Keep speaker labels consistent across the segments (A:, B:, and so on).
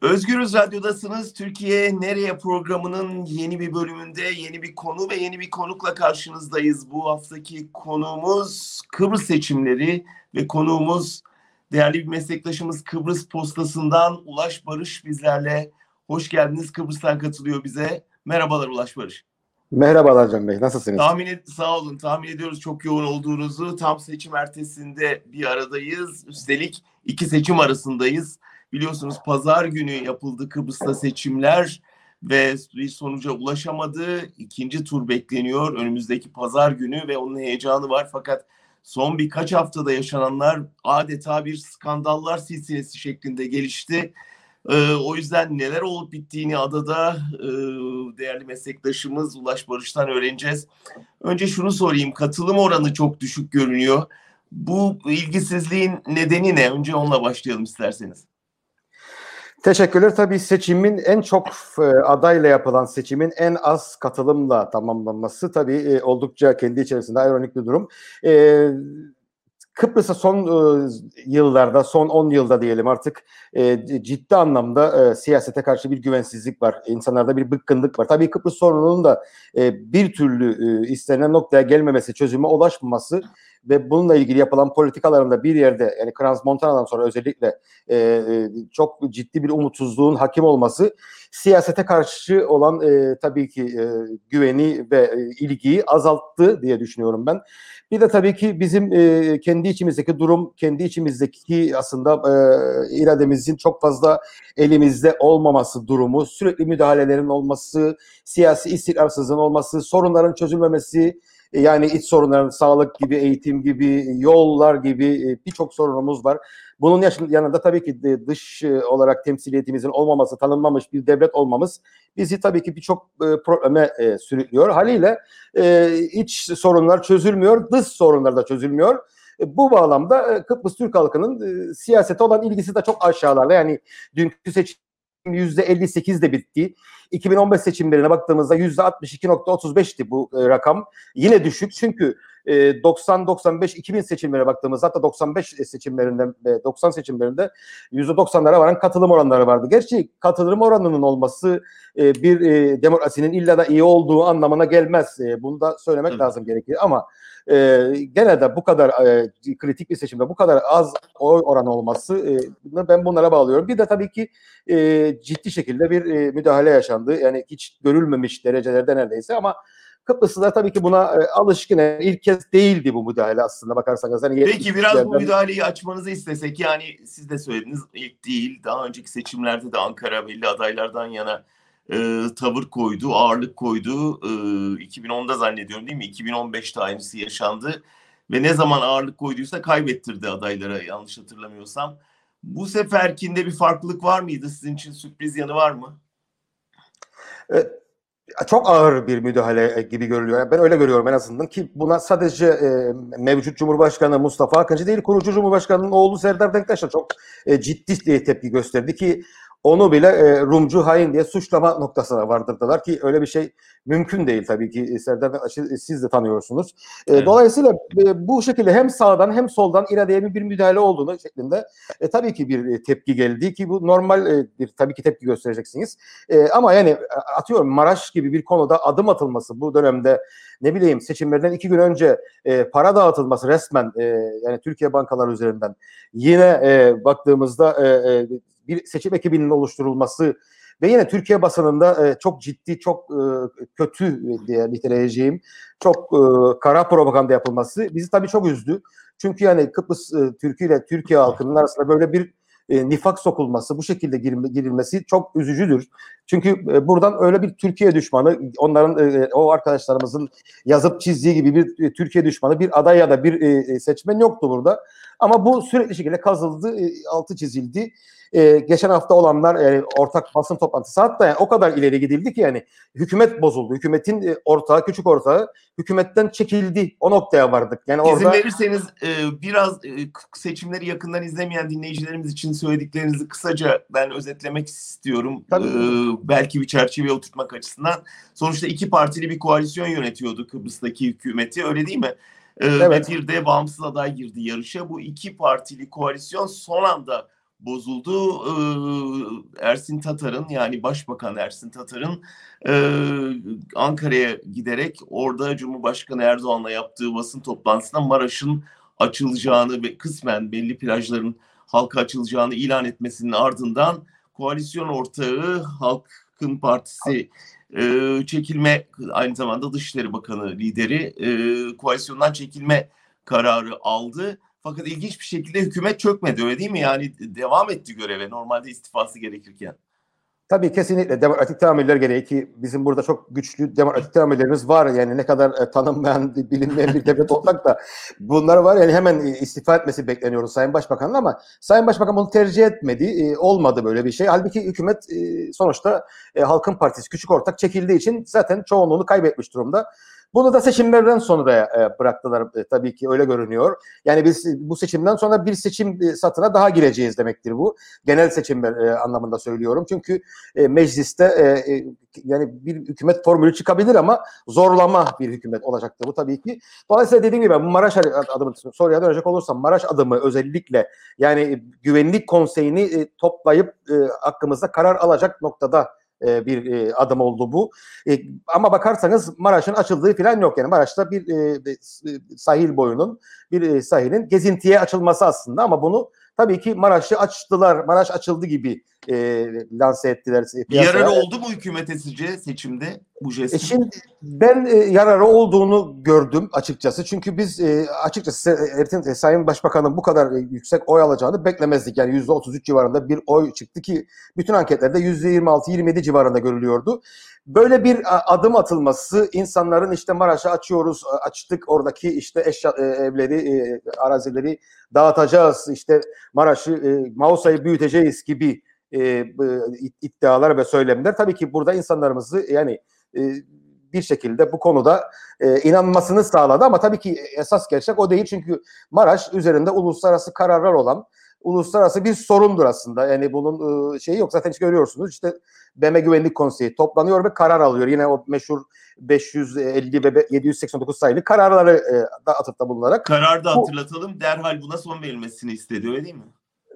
A: Özgürüz Radyo'dasınız. Türkiye Nereye programının yeni bir bölümünde yeni bir konu ve yeni bir konukla karşınızdayız. Bu haftaki konuğumuz Kıbrıs seçimleri ve konuğumuz değerli bir meslektaşımız Kıbrıs Postası'ndan Ulaş Barış bizlerle. Hoş geldiniz. Kıbrıs'tan katılıyor bize. Merhabalar Ulaş Barış.
B: Merhabalar Can Bey, nasılsınız?
A: Tahmin et, sağ olun. Tahmin ediyoruz çok yoğun olduğunuzu. Tam seçim ertesinde bir aradayız. Üstelik iki seçim arasındayız. Biliyorsunuz pazar günü yapıldı Kıbrıs'ta seçimler ve bir sonuca ulaşamadı. İkinci tur bekleniyor önümüzdeki pazar günü ve onun heyecanı var. Fakat son birkaç haftada yaşananlar adeta bir skandallar silsilesi şeklinde gelişti. Ee, o yüzden neler olup bittiğini adada e, değerli meslektaşımız Ulaş Barış'tan öğreneceğiz. Önce şunu sorayım. Katılım oranı çok düşük görünüyor. Bu ilgisizliğin nedeni ne? Önce onunla başlayalım isterseniz.
B: Teşekkürler. Tabii seçimin en çok e, adayla yapılan seçimin en az katılımla tamamlanması tabii e, oldukça kendi içerisinde ironik bir durum. E, Kıbrıs'a son e, yıllarda, son 10 yılda diyelim artık e, ciddi anlamda e, siyasete karşı bir güvensizlik var. İnsanlarda bir bıkkınlık var. Tabii Kıbrıs sorununun da e, bir türlü e, istenen noktaya gelmemesi, çözüme ulaşmaması ve bununla ilgili yapılan politikalarında bir yerde yani Crans Montana'dan sonra özellikle e, e, çok ciddi bir umutsuzluğun hakim olması siyasete karşı olan e, tabii ki e, güveni ve e, ilgiyi azalttı diye düşünüyorum ben. Bir de tabii ki bizim e, kendi içimizdeki durum, kendi içimizdeki aslında e, irademizin çok fazla elimizde olmaması durumu, sürekli müdahalelerin olması, siyasi istikrarsızlığın olması, sorunların çözülmemesi, yani iç sorunların sağlık gibi, eğitim gibi, yollar gibi e, birçok sorunumuz var. Bunun yanında tabii ki dış e, olarak temsiliyetimizin olmaması, tanınmamış bir devlet olmamız bizi tabii ki birçok probleme sürüklüyor. Haliyle iç sorunlar çözülmüyor, dış sorunlar da çözülmüyor. Bu bağlamda Kıbrıs Türk halkının siyasete olan ilgisi de çok aşağılarda. Yani dünkü seçim %58 de bitti. 2015 seçimlerine baktığımızda %62.35'ti bu e, rakam. Yine düşük çünkü 90-95-2000 seçimlerine baktığımızda hatta 95 seçimlerinde 90 seçimlerinde %90'lara varan katılım oranları vardı. Gerçi katılım oranının olması e, bir e, demokrasinin illa da iyi olduğu anlamına gelmez. E, bunu da söylemek Hı. lazım gerekir ama e, gene de bu kadar e, kritik bir seçimde bu kadar az oy oranı olması e, ben bunlara bağlıyorum. Bir de tabii ki e, ciddi şekilde bir e, müdahale yaşandı. Yani hiç görülmemiş derecelerde neredeyse ama Kıbrıslılar tabii ki buna e, alışkın. Yani ilk kez değildi bu müdahale aslında bakarsanız. Hani
A: Peki biraz bu müdahaleyi açmanızı istesek yani siz de söylediniz ilk değil daha önceki seçimlerde de Ankara belli adaylardan yana e, tavır koydu, ağırlık koydu. E, 2010'da zannediyorum değil mi? 2015'te aynısı yaşandı. Ve ne zaman ağırlık koyduysa kaybettirdi adaylara yanlış hatırlamıyorsam. Bu seferkinde bir farklılık var mıydı? Sizin için sürpriz yanı var mı?
B: Evet çok ağır bir müdahale gibi görülüyor. Ben öyle görüyorum en azından ki buna sadece e, mevcut Cumhurbaşkanı Mustafa Akıncı değil, kurucu Cumhurbaşkanı'nın oğlu Serdar Denktaş da çok e, ciddi tepki gösterdi ki onu bile e, Rumcu hain diye suçlama noktasına vardırdılar ki öyle bir şey mümkün değil tabii ki Serdar e, siz de tanıyorsunuz. E, evet. Dolayısıyla e, bu şekilde hem sağdan hem soldan iradeye bir müdahale olduğunu şeklinde e, tabii ki bir e, tepki geldi ki bu normal e, bir tabii ki tepki göstereceksiniz. E, ama yani atıyorum Maraş gibi bir konuda adım atılması bu dönemde ne bileyim seçimlerden iki gün önce e, para dağıtılması resmen e, yani Türkiye bankaları üzerinden yine e, baktığımızda e, e, bir seçim ekibinin oluşturulması ve yine Türkiye basınında e, çok ciddi, çok e, kötü diye niteleyeceğim, çok e, kara propaganda yapılması bizi tabii çok üzdü. Çünkü yani Kıbrıs e, Türkiye ile Türkiye halkının arasında böyle bir e, nifak sokulması, bu şekilde girilmesi çok üzücüdür. Çünkü e, buradan öyle bir Türkiye düşmanı, onların e, o arkadaşlarımızın yazıp çizdiği gibi bir e, Türkiye düşmanı, bir aday ya da bir e, e seçmen yoktu burada. Ama bu sürekli şekilde kazıldı, e, altı çizildi e, geçen hafta olanlar yani ortak basın toplantısı hatta yani o kadar ileri gidildi ki yani hükümet bozuldu. Hükümetin e, ortağı, küçük ortağı hükümetten çekildi. O noktaya vardık. Yani
A: İzin orada... verirseniz e, biraz e, seçimleri yakından izlemeyen dinleyicilerimiz için söylediklerinizi kısaca ben özetlemek istiyorum. Tabii. E, belki bir çerçeveye oturtmak açısından. Sonuçta iki partili bir koalisyon yönetiyordu Kıbrıs'taki hükümeti öyle değil mi? Ee, evet. Ve bir de bağımsız aday girdi yarışa. Bu iki partili koalisyon son anda bozuldu. E, Ersin Tatar'ın yani Başbakan Ersin Tatar'ın e, Ankara'ya giderek orada Cumhurbaşkanı Erdoğan'la yaptığı basın toplantısında Maraş'ın açılacağını ve kısmen belli plajların halka açılacağını ilan etmesinin ardından koalisyon ortağı Halkın Partisi e, çekilme aynı zamanda Dışişleri Bakanı lideri e, koalisyondan çekilme kararı aldı. Fakat ilginç bir şekilde hükümet çökmedi öyle değil mi? Yani devam etti göreve normalde istifası gerekirken.
B: Tabii kesinlikle demokratik tahammüller gereği ki bizim burada çok güçlü demokratik tahammüllerimiz var. Yani ne kadar e, tanınmayan, bilinmeyen bir devlet olsak da bunlar var. Yani hemen e, istifa etmesi bekleniyoruz Sayın Başbakan'ın ama Sayın Başbakan bunu tercih etmedi. E, olmadı böyle bir şey. Halbuki hükümet sonuçta Halkın Partisi küçük ortak çekildiği için zaten çoğunluğunu kaybetmiş durumda. Bunu da seçimlerden sonra e, bıraktılar e, tabii ki öyle görünüyor. Yani biz bu seçimden sonra bir seçim e, satına daha gireceğiz demektir bu. Genel seçimler e, anlamında söylüyorum. Çünkü mecliste yani bir hükümet formülü çıkabilir ama zorlama bir hükümet olacaktır bu tabii ki. Dolayısıyla dediğim gibi bu Maraş adımı soruya dönecek olursam Maraş adımı özellikle yani güvenlik konseyini toplayıp hakkımızda karar alacak noktada e, bir e, adım oldu bu. E, ama bakarsanız Maraş'ın açıldığı falan yok yani Maraş'ta bir e, sahil boyunun bir e, sahilin gezintiye açılması aslında ama bunu tabii ki Maraş'ı açtılar. Maraş açıldı gibi e, lanse ettiler.
A: Piyasaya. Yararı oldu mu hükümete sizce seçimde bu jestin? E
B: şimdi ben e, yararı olduğunu gördüm açıkçası. Çünkü biz e, açıkçası Ertin e, Sayın Başbakan'ın bu kadar e, yüksek oy alacağını beklemezdik. Yani %33 civarında bir oy çıktı ki bütün anketlerde %26-27 civarında görülüyordu. Böyle bir adım atılması insanların işte Maraş'ı açıyoruz, açtık oradaki işte eşya, e, evleri, e, arazileri dağıtacağız, işte Maraş'ı, e, Mausa'yı büyüteceğiz gibi e, iddialar ve söylemler tabii ki burada insanlarımızı yani e, bir şekilde bu konuda e, inanmasını sağladı ama tabii ki esas gerçek o değil çünkü Maraş üzerinde uluslararası kararlar olan uluslararası bir sorundur aslında. Yani bunun e, şeyi yok. Zaten hiç görüyorsunuz. İşte BM Güvenlik Konseyi toplanıyor ve karar alıyor. Yine o meşhur 550 ve 789 sayılı kararları e, da atıfta bulunarak.
A: Karar da hatırlatalım. Bu, derhal buna son verilmesini istedi öyle değil mi?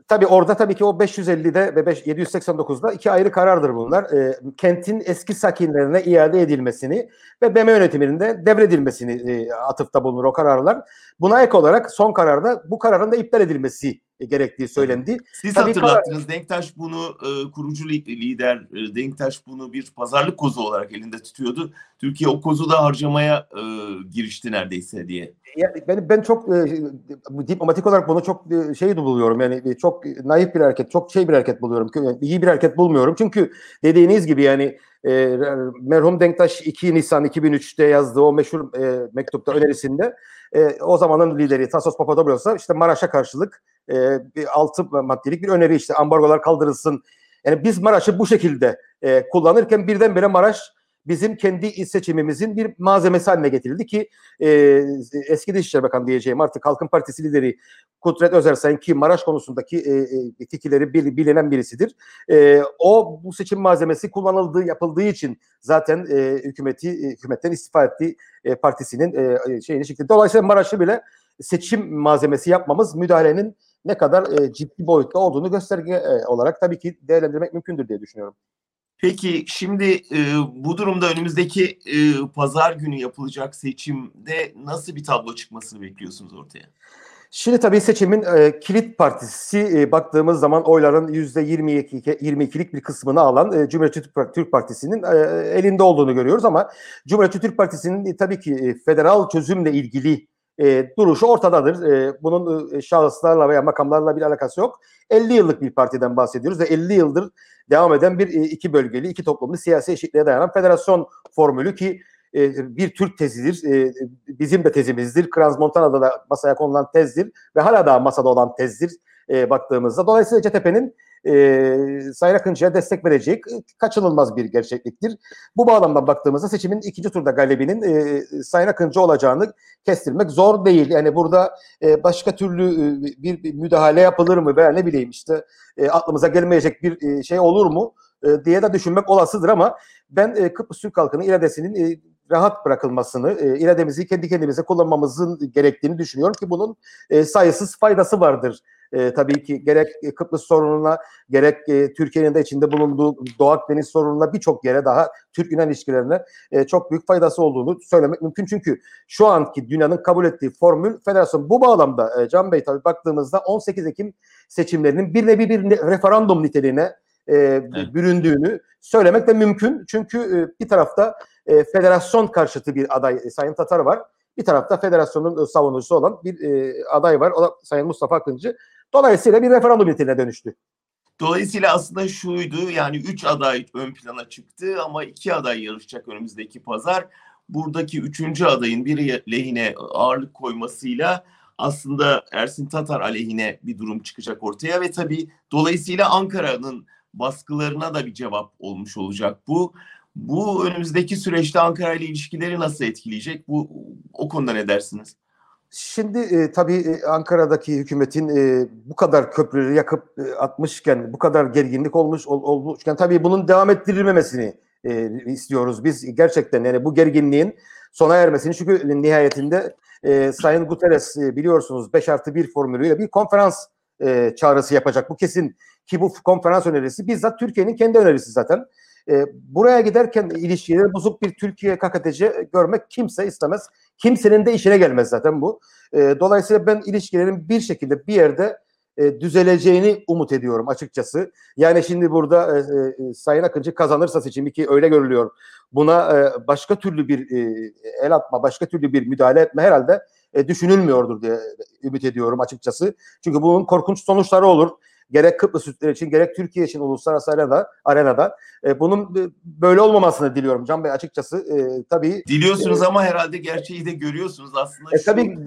B: Tabii orada tabii ki o 550'de ve 789'da iki ayrı karardır bunlar. E, kentin eski sakinlerine iade edilmesini ve BM yönetiminin de devredilmesini e, atıfta bulunur o kararlar. Buna ek olarak son kararda bu kararın da iptal edilmesi gerektiği söylendi.
A: Siz Tabii hatırlattınız. Karar... Denktaş bunu e, kurucu lider e, Denktaş bunu bir pazarlık kozu olarak elinde tutuyordu. Türkiye o kozu da harcamaya e, girişti neredeyse diye.
B: Ya, ben ben çok e, diplomatik olarak bunu çok e, şey buluyorum. Yani e, çok naif bir hareket, çok şey bir hareket buluyorum. İyi bir hareket bulmuyorum. Çünkü dediğiniz gibi yani e, merhum Denktaş 2 Nisan 2003'te yazdığı o meşhur e, mektupta önerisinde e, o zamanın lideri Tasos Papadopoulos'a işte Maraş'a karşılık e, bir altı maddelik bir öneri işte ambargolar kaldırılsın. Yani biz Maraş'ı bu şekilde e, kullanırken birdenbire Maraş bizim kendi seçimimizin bir malzemesi haline getirildi ki e, eski Dışişleri Bakanı diyeceğim artık Halkın Partisi lideri Kudret Özersen ki Maraş konusundaki e, e, fikirleri bil, bilinen birisidir. E, o bu seçim malzemesi kullanıldığı yapıldığı için zaten e, hükümeti e, hükümetten istifa ettiği e, partisinin e, şeyini çıktı. Dolayısıyla Maraş'ı bile seçim malzemesi yapmamız müdahalenin ne kadar e, ciddi boyutta olduğunu gösterge e, olarak tabii ki değerlendirmek mümkündür diye düşünüyorum.
A: Peki şimdi e, bu durumda önümüzdeki e, pazar günü yapılacak seçimde nasıl bir tablo çıkmasını bekliyorsunuz ortaya?
B: Şimdi tabii seçimin e, kilit partisi e, baktığımız zaman oyların %22 22'lik bir kısmını alan e, Cumhuriyetçi Türk Partisi'nin e, elinde olduğunu görüyoruz ama Cumhuriyetçi Türk Partisi'nin e, tabii ki e, federal çözümle ilgili e, duruşu ortadadır. E, bunun e, şahıslarla veya makamlarla bir alakası yok. 50 yıllık bir partiden bahsediyoruz ve 50 yıldır devam eden bir e, iki bölgeli, iki toplumlu siyasi eşitliğe dayanan federasyon formülü ki e, bir Türk tezidir. E, bizim de tezimizdir. Kranz Montana'da da masaya konulan tezdir ve hala daha masada olan tezdir e, baktığımızda. Dolayısıyla CTP'nin e, Sayın Akıncı'ya destek verecek kaçınılmaz bir gerçekliktir. Bu bağlamda baktığımızda seçimin ikinci turda galibinin e, Sayın Akıncı olacağını kestirmek zor değil. Yani burada e, başka türlü e, bir, bir müdahale yapılır mı veya ne bileyim işte e, aklımıza gelmeyecek bir e, şey olur mu e, diye de düşünmek olasıdır ama ben e, Kıbrıs Türk halkının iradesinin e, rahat bırakılmasını, e, irademizi kendi kendimize kullanmamızın gerektiğini düşünüyorum ki bunun e, sayısız faydası vardır e, tabii ki gerek Kıbrıs sorununa gerek e, Türkiye'nin de içinde bulunduğu Doğu Akdeniz sorununa birçok yere daha Türk-Yunan ilişkilerine e, çok büyük faydası olduğunu söylemek mümkün. Çünkü şu anki dünyanın kabul ettiği formül federasyon bu bağlamda e, Can Bey tabii baktığımızda 18 Ekim seçimlerinin bir nevi bir referandum niteliğine e, evet. büründüğünü söylemek de mümkün. Çünkü e, bir tarafta e, federasyon karşıtı bir aday e, Sayın Tatar var. Bir tarafta federasyonun savunucusu olan bir e, aday var. O da Sayın Mustafa Akıncı. Dolayısıyla bir referandum niteliğine dönüştü.
A: Dolayısıyla aslında şuydu yani üç aday ön plana çıktı ama iki aday yarışacak önümüzdeki pazar. Buradaki üçüncü adayın biri lehine ağırlık koymasıyla aslında Ersin Tatar aleyhine bir durum çıkacak ortaya ve tabii dolayısıyla Ankara'nın baskılarına da bir cevap olmuş olacak bu. Bu önümüzdeki süreçte Ankara ile ilişkileri nasıl etkileyecek? Bu o konuda ne dersiniz?
B: Şimdi e, tabii e, Ankara'daki hükümetin e, bu kadar köprüleri yakıp e, atmışken, bu kadar gerginlik olmuş ol, olmuşken tabii bunun devam ettirilmemesini e, istiyoruz. Biz gerçekten yani bu gerginliğin sona ermesini çünkü nihayetinde e, Sayın Guterres e, biliyorsunuz 5 artı 1 formülüyle bir konferans e, çağrısı yapacak. Bu kesin ki bu konferans önerisi bizzat Türkiye'nin kendi önerisi zaten. E, buraya giderken ilişkileri bozuk bir Türkiye KKTC görmek kimse istemez. Kimsenin de işine gelmez zaten bu. E, dolayısıyla ben ilişkilerin bir şekilde bir yerde e, düzeleceğini umut ediyorum açıkçası. Yani şimdi burada e, e, Sayın Akıncı kazanırsa seçimi ki öyle görülüyor. Buna e, başka türlü bir e, el atma, başka türlü bir müdahale etme herhalde e, düşünülmüyordur diye ümit ediyorum açıkçası. Çünkü bunun korkunç sonuçları olur gerek Kıbrıs Türkleri için gerek Türkiye için uluslararası arenada, arenada e, bunun e, böyle olmamasını diliyorum Can Bey açıkçası. E, tabii
A: Diliyorsunuz e, ama herhalde gerçeği de görüyorsunuz aslında.
B: E, tabii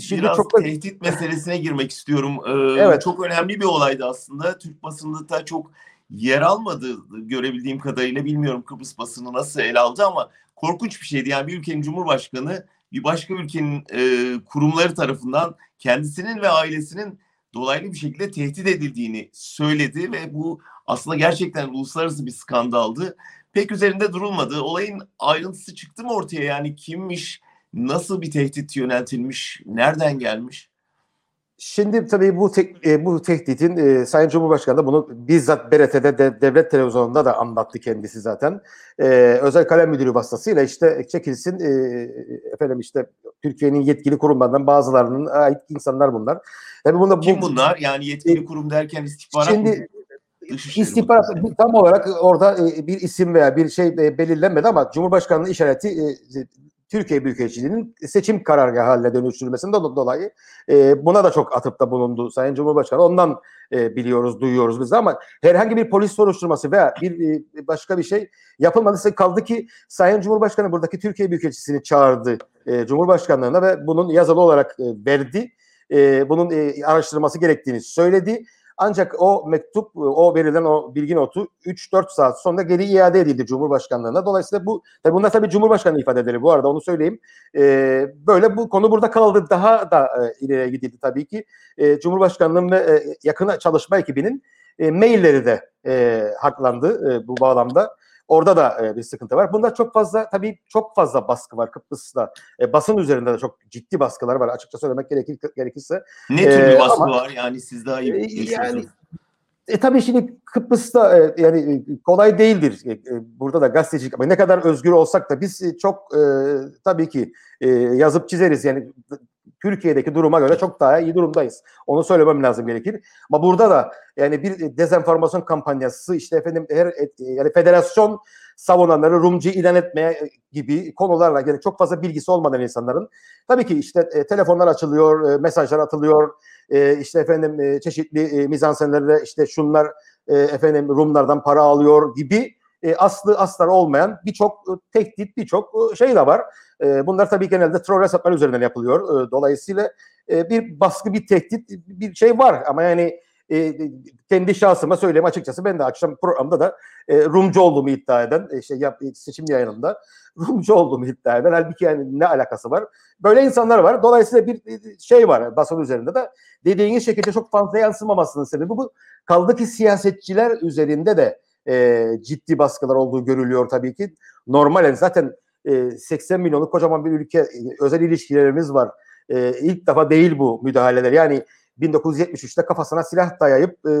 A: Şimdi biraz çok tehdit meselesine girmek istiyorum. Ee, evet. Çok önemli bir olaydı aslında. Türk basında da çok yer almadı görebildiğim kadarıyla. Bilmiyorum Kıbrıs basını nasıl ele aldı ama korkunç bir şeydi. Yani bir ülkenin cumhurbaşkanı bir başka ülkenin e, kurumları tarafından kendisinin ve ailesinin dolaylı bir şekilde tehdit edildiğini söyledi ve bu aslında gerçekten uluslararası bir skandaldı. Pek üzerinde durulmadı. Olayın ayrıntısı çıktı mı ortaya? Yani kimmiş, nasıl bir tehdit yöneltilmiş, nereden gelmiş?
B: Şimdi tabii bu tek, e, bu tehditin e, Sayın Cumhurbaşkanı da bunu bizzat BRT'de de, devlet televizyonunda da anlattı kendisi zaten. E, özel kalem müdürü vasıtasıyla işte çekilsin e, efendim işte Türkiye'nin yetkili kurumlarından bazılarının ait insanlar bunlar.
A: Tabii bunda Kim bu, bunlar? Yani yetkili kurum derken istihbarat
B: şimdi, mı? İstihbarat tam olarak orada e, bir isim veya bir şey e, belirlenmedi ama Cumhurbaşkanı'nın işareti e, Türkiye Büyükelçiliği'nin seçim karargahı haline dönüştürülmesinden dolayı e, buna da çok atıpta bulundu Sayın Cumhurbaşkanı. Ondan e, biliyoruz, duyuyoruz biz de ama herhangi bir polis soruşturması veya bir e, başka bir şey yapılmadıysa kaldı ki Sayın Cumhurbaşkanı buradaki Türkiye Büyükelçisi'ni çağırdı e, Cumhurbaşkanlığına ve bunun yazılı olarak e, verdi. E, bunun e, araştırılması gerektiğini söyledi ancak o mektup, o verilen o bilgi notu 3-4 saat sonra geri iade edildi Cumhurbaşkanlığına. Dolayısıyla bu, tabii bunlar tabii Cumhurbaşkanı ifadeleri bu arada onu söyleyeyim. E, böyle bu konu burada kaldı. Daha da e, ileriye gidildi tabii ki. E, Cumhurbaşkanlığının ve yakın çalışma ekibinin e, mailleri de e, haklandı e, bu bağlamda. Orada da e, bir sıkıntı var. Bunda çok fazla tabii çok fazla baskı var Kıbrıs'ta. E, basın üzerinde de çok ciddi baskılar var açıkça söylemek gerekir, gerekirse.
A: Ne tür bir baskı ama, var? Yani siz daha iyi e, yani,
B: e tabii şimdi Kıbrıs'ta e, yani e, kolay değildir. E, e, burada da gazetecilik ama ne kadar özgür olsak da biz e, çok e, tabii ki e, yazıp çizeriz. Yani Türkiye'deki duruma göre çok daha iyi durumdayız. Onu söylemem lazım gerekir. Ama burada da yani bir dezenformasyon kampanyası işte efendim her yani federasyon savunanları Rumcu ilan etmeye gibi konularla yani çok fazla bilgisi olmadan insanların tabii ki işte e, telefonlar açılıyor, e, mesajlar atılıyor, e, işte efendim e, çeşitli e, mizansenlerle işte şunlar e, efendim Rumlardan para alıyor gibi e, aslı aslar olmayan birçok e, tehdit, birçok e, şey de var. E, bunlar tabii genelde troll hesaplar üzerinden yapılıyor. E, dolayısıyla e, bir baskı, bir tehdit, bir şey var ama yani e, kendi şahsıma söyleyeyim açıkçası ben de akşam programda da e, Rumcu olduğumu iddia eden e, şey yap, seçim yayınında Rumcu olduğumu iddia eden halbuki yani ne alakası var? Böyle insanlar var. Dolayısıyla bir şey var basın üzerinde de dediğiniz şekilde çok fazla yansımamasının sebebi bu. Kaldı ki siyasetçiler üzerinde de e, ciddi baskılar olduğu görülüyor tabii ki. Normalen zaten e, 80 milyonluk kocaman bir ülke, e, özel ilişkilerimiz var. E, ilk defa değil bu müdahaleler. Yani 1973'te kafasına silah dayayıp e,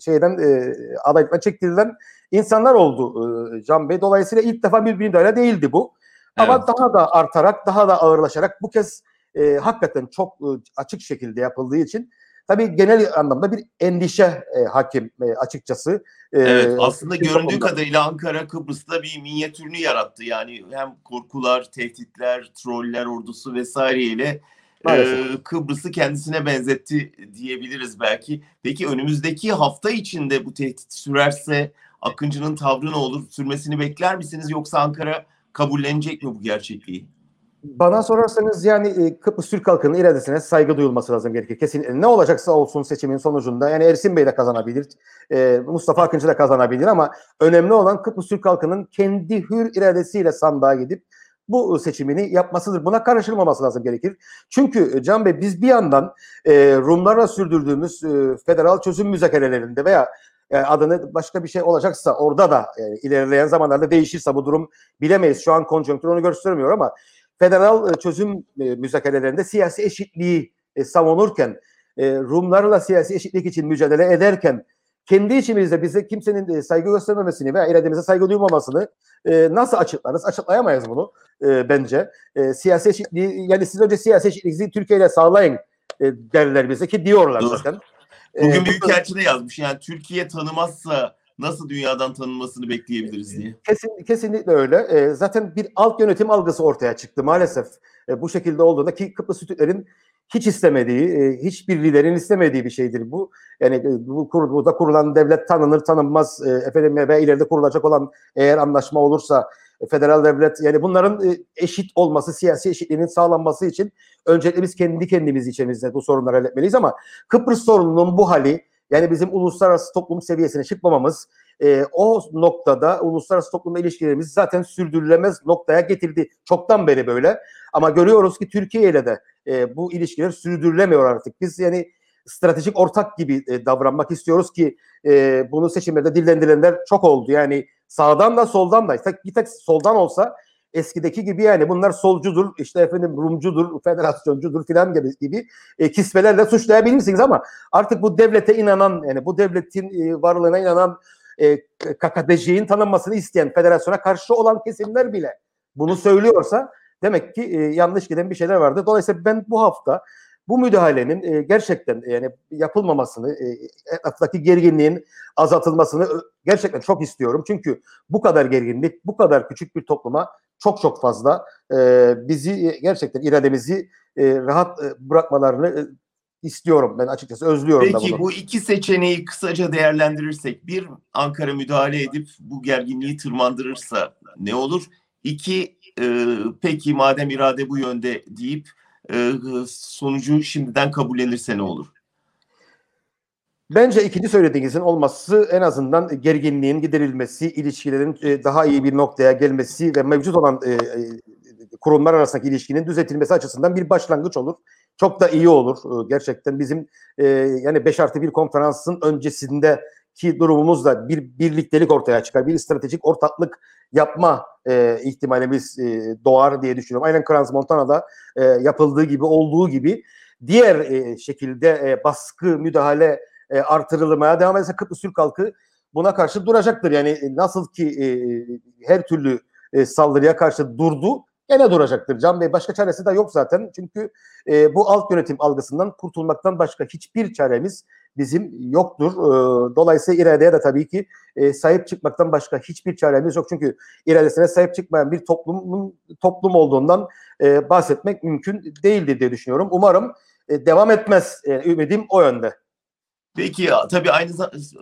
B: şeyden e, adaylıktan çektirilen insanlar oldu e, Can Bey. Dolayısıyla ilk defa bir müdahale değildi bu. Ama
A: Evet.
B: daha da artarak, daha da ağırlaşarak bu kez e, hakikaten çok e, açık şekilde yapıldığı için tabii genel anlamda bir endişe e, hakim e, açıkçası. E,
A: Evet aslında göründüğü
B: toplumunda.
A: kadarıyla Ankara Kıbrıs'ta bir minyatürünü yarattı. Yani hem korkular, tehditler, troller ordusu vesaireyle
B: Maalesef.
A: e, Kıbrıs'ı kendisine benzetti diyebiliriz belki. Peki önümüzdeki hafta içinde bu tehdit sürerse Akıncı'nın tavrı ne olur? Sürmesini bekler misiniz yoksa Ankara kabullenecek mi bu gerçekliği?
B: Bana sorarsanız yani Kıbrıs Türk halkının iradesine saygı duyulması lazım gerekir. Kesin ne olacaksa olsun seçimin sonucunda yani Ersin Bey de kazanabilir, e, Mustafa Akıncı da kazanabilir ama önemli olan Kıbrıs Türk halkının kendi hür iradesiyle sandığa gidip bu seçimini yapmasıdır. Buna karışılmaması lazım gerekir. Çünkü e, Can Bey biz bir yandan e, Rumlarla sürdürdüğümüz e, federal çözüm müzakerelerinde veya e, adını başka bir şey olacaksa orada da e, ilerleyen zamanlarda değişirse bu durum bilemeyiz. Şu an konjonktür onu göstermiyor ama federal çözüm müzakerelerinde siyasi eşitliği savunurken, Rumlarla siyasi eşitlik için mücadele ederken, kendi içimizde bize kimsenin e, saygı göstermemesini veya irademize saygı duymamasını e, nasıl açıklarız? Açıklayamayız bunu e, bence. E, siyasi eşitliği, yani siz önce siyasi eşitliği Türkiye ile sağlayın e, derler bize ki diyorlar
A: Doğru.
B: zaten. E,
A: Bugün
B: bu-
A: Büyükelçi de yazmış. Yani Türkiye tanımazsa nasıl dünyadan tanınmasını bekleyebiliriz diye.
B: Kesin, kesinlikle öyle. E, zaten bir alt yönetim algısı ortaya çıktı maalesef. E, bu şekilde olduğunda ki Kıbrıs Türklerin hiç istemediği, e, hiçbir liderin istemediği bir şeydir bu. Yani e, bu burada kurulan devlet tanınır tanınmaz e, efendim ve ileride kurulacak olan eğer anlaşma olursa federal devlet yani bunların eşit olması, siyasi eşitliğinin sağlanması için öncelikle biz kendi kendimiz içimizde bu sorunları halletmeliyiz ama Kıbrıs sorununun bu hali yani bizim uluslararası toplum seviyesine çıkmamamız e, o noktada uluslararası toplumla ilişkilerimiz zaten sürdürülemez noktaya getirdi. Çoktan beri böyle. Ama görüyoruz ki Türkiye ile de e, bu ilişkiler sürdürülemiyor artık. Biz yani stratejik ortak gibi e, davranmak istiyoruz ki e, bunu seçimlerde dillendirilenler çok oldu. Yani sağdan da soldan da bir tek soldan olsa eskideki gibi yani bunlar solcudur, işte efendim Rumcudur, federasyoncudur filan gibi, gibi e, kisvelerle suçlayabilirsiniz ama artık bu devlete inanan yani bu devletin e, varlığına inanan e, KKTC'nin tanınmasını isteyen federasyona karşı olan kesimler bile bunu söylüyorsa demek ki e, yanlış giden bir şeyler vardı. Dolayısıyla ben bu hafta bu müdahalenin e, gerçekten e, yani yapılmamasını, e, etraftaki gerginliğin azaltılmasını ö- gerçekten çok istiyorum. Çünkü bu kadar gerginlik, bu kadar küçük bir topluma çok çok fazla e, bizi gerçekten irademizi e, rahat e, bırakmalarını e, istiyorum. Ben açıkçası özlüyorum da
A: Peki
B: bunu.
A: bu iki seçeneği kısaca değerlendirirsek bir Ankara müdahale edip bu gerginliği tırmandırırsa ne olur? İki e, peki madem irade bu yönde deyip e, sonucu şimdiden kabullenirse ne olur?
B: Bence ikinci söylediğinizin olması en azından gerginliğin giderilmesi, ilişkilerin e, daha iyi bir noktaya gelmesi ve mevcut olan e, e, kurumlar arasındaki ilişkinin düzeltilmesi açısından bir başlangıç olur. Çok da iyi olur. Gerçekten bizim yani 5 artı 1 konferansın öncesindeki durumumuzda bir birliktelik ortaya çıkar. Bir stratejik ortaklık yapma e, ihtimalimiz e, doğar diye düşünüyorum. Aynen Crans Montana'da e, yapıldığı gibi olduğu gibi diğer e, şekilde e, baskı, müdahale e, artırılmaya devam ederse Kıbrıs Türk halkı buna karşı duracaktır. Yani e, nasıl ki e, her türlü e, saldırıya karşı durdu gene duracaktır. Can Bey başka çaresi de yok zaten. Çünkü e, bu alt yönetim algısından kurtulmaktan başka hiçbir çaremiz bizim yoktur. E, dolayısıyla iradeye de tabii ki e, sahip çıkmaktan başka hiçbir çaremiz yok. Çünkü iradesine sahip çıkmayan bir toplumun toplum olduğundan e, bahsetmek mümkün değildir diye düşünüyorum. Umarım e, devam etmez. E, ümidim o yönde.
A: Peki tabii aynı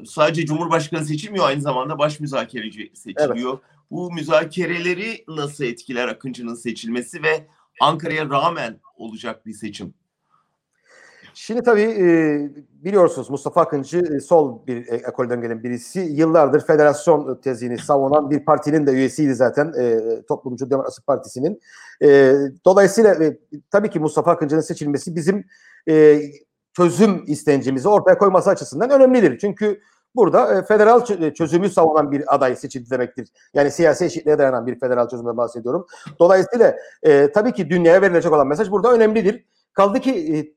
A: sadece Cumhurbaşkanı seçilmiyor aynı zamanda baş müzakereci seçiliyor. Bu müzakereleri nasıl etkiler Akıncı'nın seçilmesi ve Ankara'ya rağmen olacak bir seçim?
B: Şimdi tabii e, biliyorsunuz Mustafa Akıncı e, sol bir e, ekolden gelen birisi. Yıllardır federasyon tezini savunan bir partinin de üyesiydi zaten. Toplumcu Demokrasi Partisi'nin. Dolayısıyla tabii ki Mustafa Akıncı'nın seçilmesi bizim çözüm istencimizi ortaya koyması açısından önemlidir. Çünkü burada e, federal çö- çözümü savunan bir aday seçildi demektir. Yani siyasi eşitliğe dayanan bir federal çözümden bahsediyorum. Dolayısıyla e, tabii ki dünyaya verilecek olan mesaj burada önemlidir. Kaldı ki e,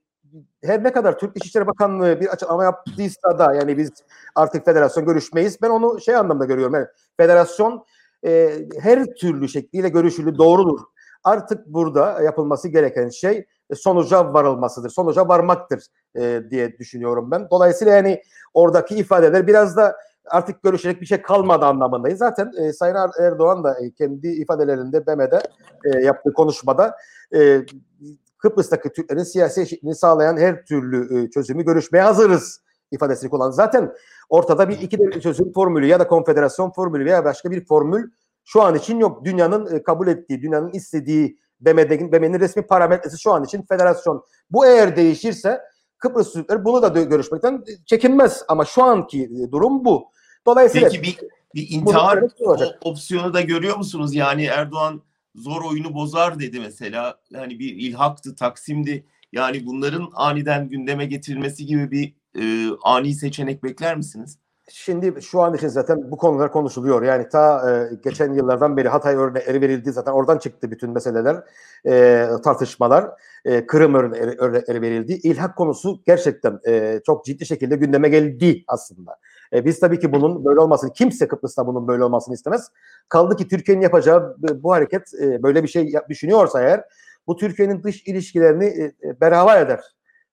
B: her ne kadar Türk İçişleri Bakanlığı bir açıklama yaptıysa da yani biz artık federasyon görüşmeyiz. Ben onu şey anlamda görüyorum. Yani federasyon e, her türlü şekliyle görüşülü doğrudur. Artık burada yapılması gereken şey sonuca varılmasıdır. Sonuca varmaktır e, diye düşünüyorum ben. Dolayısıyla yani oradaki ifadeler biraz da artık görüşecek bir şey kalmadı anlamındayız. Zaten e, Sayın er-, Erdoğan da e, kendi ifadelerinde BM'de e, yaptığı konuşmada e, Kıbrıs'taki Türklerin siyasi eşitliğini sağlayan her türlü e, çözümü görüşmeye hazırız ifadesini kullandı. Zaten ortada bir iki devlet çözüm formülü ya da konfederasyon formülü veya başka bir formül şu an için yok. Dünyanın e, kabul ettiği, dünyanın istediği BM'nin, resmi parametresi şu an için federasyon. Bu eğer değişirse Kıbrıs Türkleri bunu da görüşmekten çekinmez. Ama şu anki e, durum bu.
A: Dolayısıyla Peki bir, bir intihar opsiyonu da görüyor musunuz? Yani Erdoğan zor oyunu bozar dedi mesela. Yani bir ilhaktı, taksimdi. Yani bunların aniden gündeme getirilmesi gibi bir e, ani seçenek bekler misiniz?
B: Şimdi şu an için zaten bu konular konuşuluyor. Yani ta e, geçen yıllardan beri Hatay örneği verildi zaten oradan çıktı bütün meseleler, e, tartışmalar. E, Kırım örneği verildi. İlhak konusu gerçekten e, çok ciddi şekilde gündeme geldi aslında. E, biz tabii ki bunun böyle olmasını, kimse Kıbrıs'ta bunun böyle olmasını istemez. Kaldı ki Türkiye'nin yapacağı bu hareket e, böyle bir şey düşünüyorsa eğer, bu Türkiye'nin dış ilişkilerini e, e, berhava eder.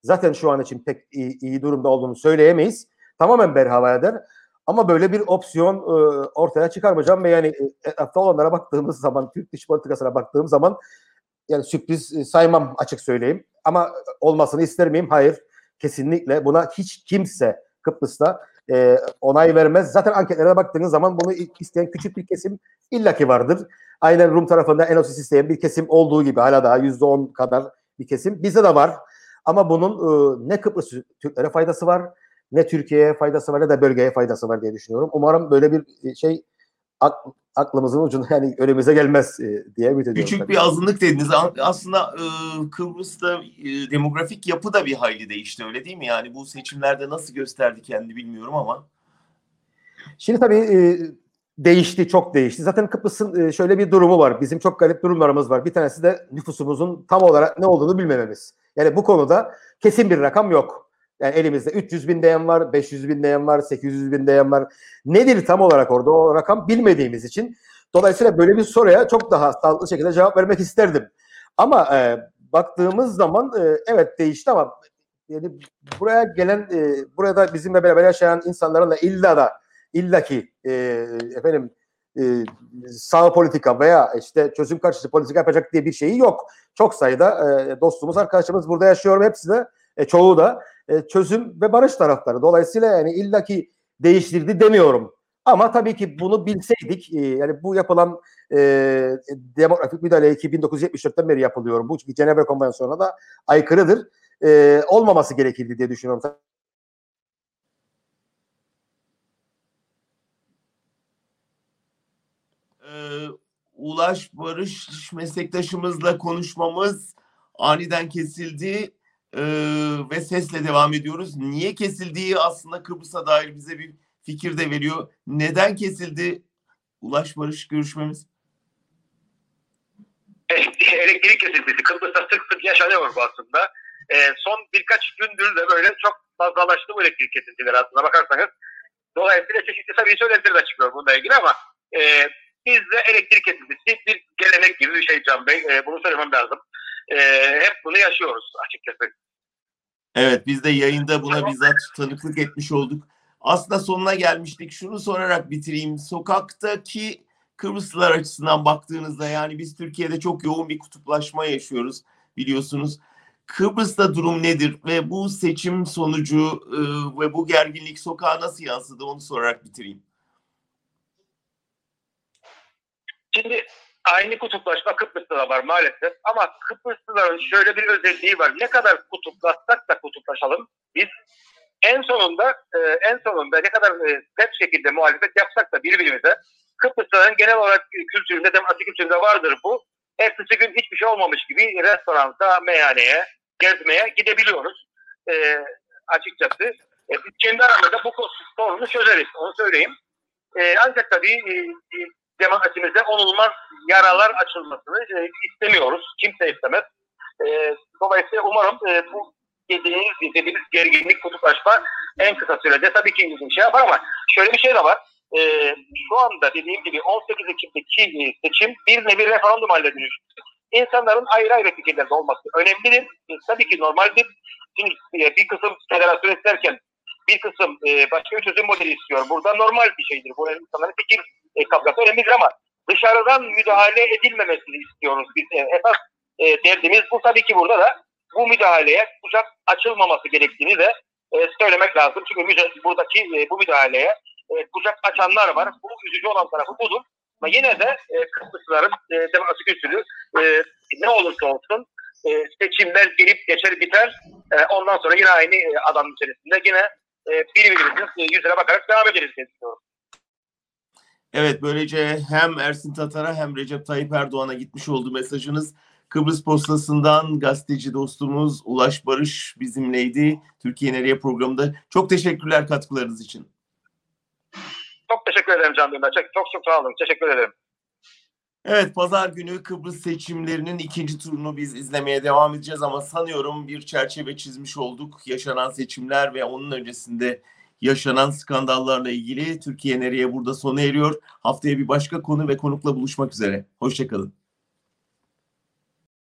B: Zaten şu an için pek iyi, iyi durumda olduğunu söyleyemeyiz. Tamamen berhava eder. Ama böyle bir opsiyon e, ortaya çıkarmayacağım ve yani e, etrafta olanlara baktığımız zaman, Türk dış politikasına baktığım zaman yani sürpriz e, saymam açık söyleyeyim. Ama olmasını ister miyim? Hayır. Kesinlikle buna hiç kimse Kıbrıs'ta e, onay vermez. Zaten anketlere baktığınız zaman bunu isteyen küçük bir kesim illaki vardır. Aynen Rum tarafında Enosis isteyen bir kesim olduğu gibi hala daha yüzde on kadar bir kesim. Bizde de var. Ama bunun e, ne Kıbrıs Türklere faydası var, ne Türkiye'ye faydası var ne de bölgeye faydası var diye düşünüyorum. Umarım böyle bir e, şey aklımızın ucunda yani önümüze gelmez e, diye ümit ediyorum.
A: Küçük bir azınlık dediniz. Aslında e, Kıbrıs'ta e, demografik yapı da bir hayli değişti öyle değil mi? Yani bu seçimlerde nasıl gösterdi kendi bilmiyorum ama.
B: Şimdi tabii e, değişti, çok değişti. Zaten Kıbrıs'ın şöyle bir durumu var. Bizim çok garip durumlarımız var. Bir tanesi de nüfusumuzun tam olarak ne olduğunu bilmememiz. Yani bu konuda kesin bir rakam yok. Yani elimizde 300 bin değen var, 500 bin değen var, 800 bin değen var. Nedir tam olarak orada o rakam bilmediğimiz için. Dolayısıyla böyle bir soruya çok daha sağlıklı şekilde cevap vermek isterdim. Ama e, baktığımız zaman e, evet değişti ama yani buraya gelen, e, burada bizimle beraber yaşayan insanların da illa da illaki e, efendim e, sağ politika veya işte çözüm karşıtı politika yapacak diye bir şeyi yok. Çok sayıda e, dostumuz, arkadaşımız burada yaşıyor. Hepsi de e, çoğu da e, çözüm ve barış taraftarı. Dolayısıyla yani illaki değiştirdi demiyorum. Ama tabii ki bunu bilseydik e, yani bu yapılan e, demografik müdahale 1974'ten beri yapılıyor. Bu Cenevre Konvansiyonu'na da aykırıdır. E, olmaması gerekirdi diye düşünüyorum.
A: Ee, Ulaş Barış meslektaşımızla konuşmamız aniden kesildi e, ve sesle devam ediyoruz. Niye kesildiği aslında Kıbrıs'a dair bize bir fikir de veriyor. Neden kesildi Ulaş Barış görüşmemiz?
C: Elektrik kesintisi Kıbrıs'ta sık sık yaşanıyor bu aslında. E, son birkaç gündür de böyle çok fazlalaştı bu elektrik kesintileri aslında bakarsanız. Dolayısıyla çeşitli tabii söylentiler de çıkıyor bununla ilgili ama e, bizde elektrik kesintisi bir gelenek gibi bir şey Can Bey. E, bunu söylemem lazım e, hep bunu yaşıyoruz açıkçası.
A: Evet biz de yayında buna bizzat tanıklık etmiş olduk. Aslında sonuna gelmiştik. Şunu sorarak bitireyim. Sokaktaki Kıbrıslılar açısından baktığınızda yani biz Türkiye'de çok yoğun bir kutuplaşma yaşıyoruz biliyorsunuz. Kıbrıs'ta durum nedir ve bu seçim sonucu e, ve bu gerginlik sokağa nasıl yansıdı onu sorarak bitireyim.
C: Şimdi aynı kutuplaşma Kıbrıs'ta var maalesef. Ama Kıbrıslıların şöyle bir özelliği var. Ne kadar kutuplaşsak da kutuplaşalım. Biz en sonunda e, en sonunda ne kadar e, sert şekilde muhalefet yapsak da birbirimize Kıbrıslıların genel olarak kültüründe, demokrasi kültüründe vardır bu. Ertesi gün hiçbir şey olmamış gibi restoranda, meyhaneye, gezmeye gidebiliyoruz. E, açıkçası. E, biz kendi aramızda bu sorunu çözeriz. Onu söyleyeyim. E, ancak tabii e, demokrasimizde onulmaz yaralar açılmasını e, istemiyoruz. Kimse istemez. E, dolayısıyla umarım e, bu dediğiniz, dediğimiz gerginlik, kutuplaşma en kısa sürede tabii ki bir şey yapar ama şöyle bir şey de var. Ee, şu anda dediğim gibi 18 Ekim'deki e, seçim bir nevi referandum haline dönüştü. İnsanların ayrı ayrı fikirlerde olması önemlidir. E, tabii ki normaldir. Şimdi e, bir kısım federasyon isterken bir kısım e, başka bir çözüm modeli istiyor. Burada normal bir şeydir. Bu insanların fikir e, kavgası önemlidir ama dışarıdan müdahale edilmemesini istiyoruz. Biz e, esas e, derdimiz bu tabii ki burada da bu müdahaleye kucak açılmaması gerektiğini de e, söylemek lazım. Çünkü müze- buradaki e, bu müdahaleye e, kucak açanlar var. Bu üzücü olan tarafı budur. Ama yine de e, Kıbrıslıların e, demokratik usulü e, ne olursa olsun e, seçimler gelip geçer biter. E, ondan sonra yine aynı e, adanın içerisinde yine e, birbirimizin e, yüzüne bakarak devam ederiz diye düşünüyorum.
A: Evet böylece hem Ersin Tatar'a hem Recep Tayyip Erdoğan'a gitmiş olduğu mesajınız Kıbrıs Postası'ndan gazeteci dostumuz Ulaş Barış bizimleydi. Türkiye Nereye programında. Çok teşekkürler katkılarınız için.
C: Çok teşekkür ederim Can. Çok, çok çok sağ olun. Teşekkür ederim.
A: Evet pazar günü Kıbrıs seçimlerinin ikinci turunu biz izlemeye devam edeceğiz ama sanıyorum bir çerçeve çizmiş olduk. Yaşanan seçimler ve onun öncesinde yaşanan skandallarla ilgili Türkiye nereye burada sona eriyor. Haftaya bir başka konu ve konukla buluşmak üzere. Hoşçakalın.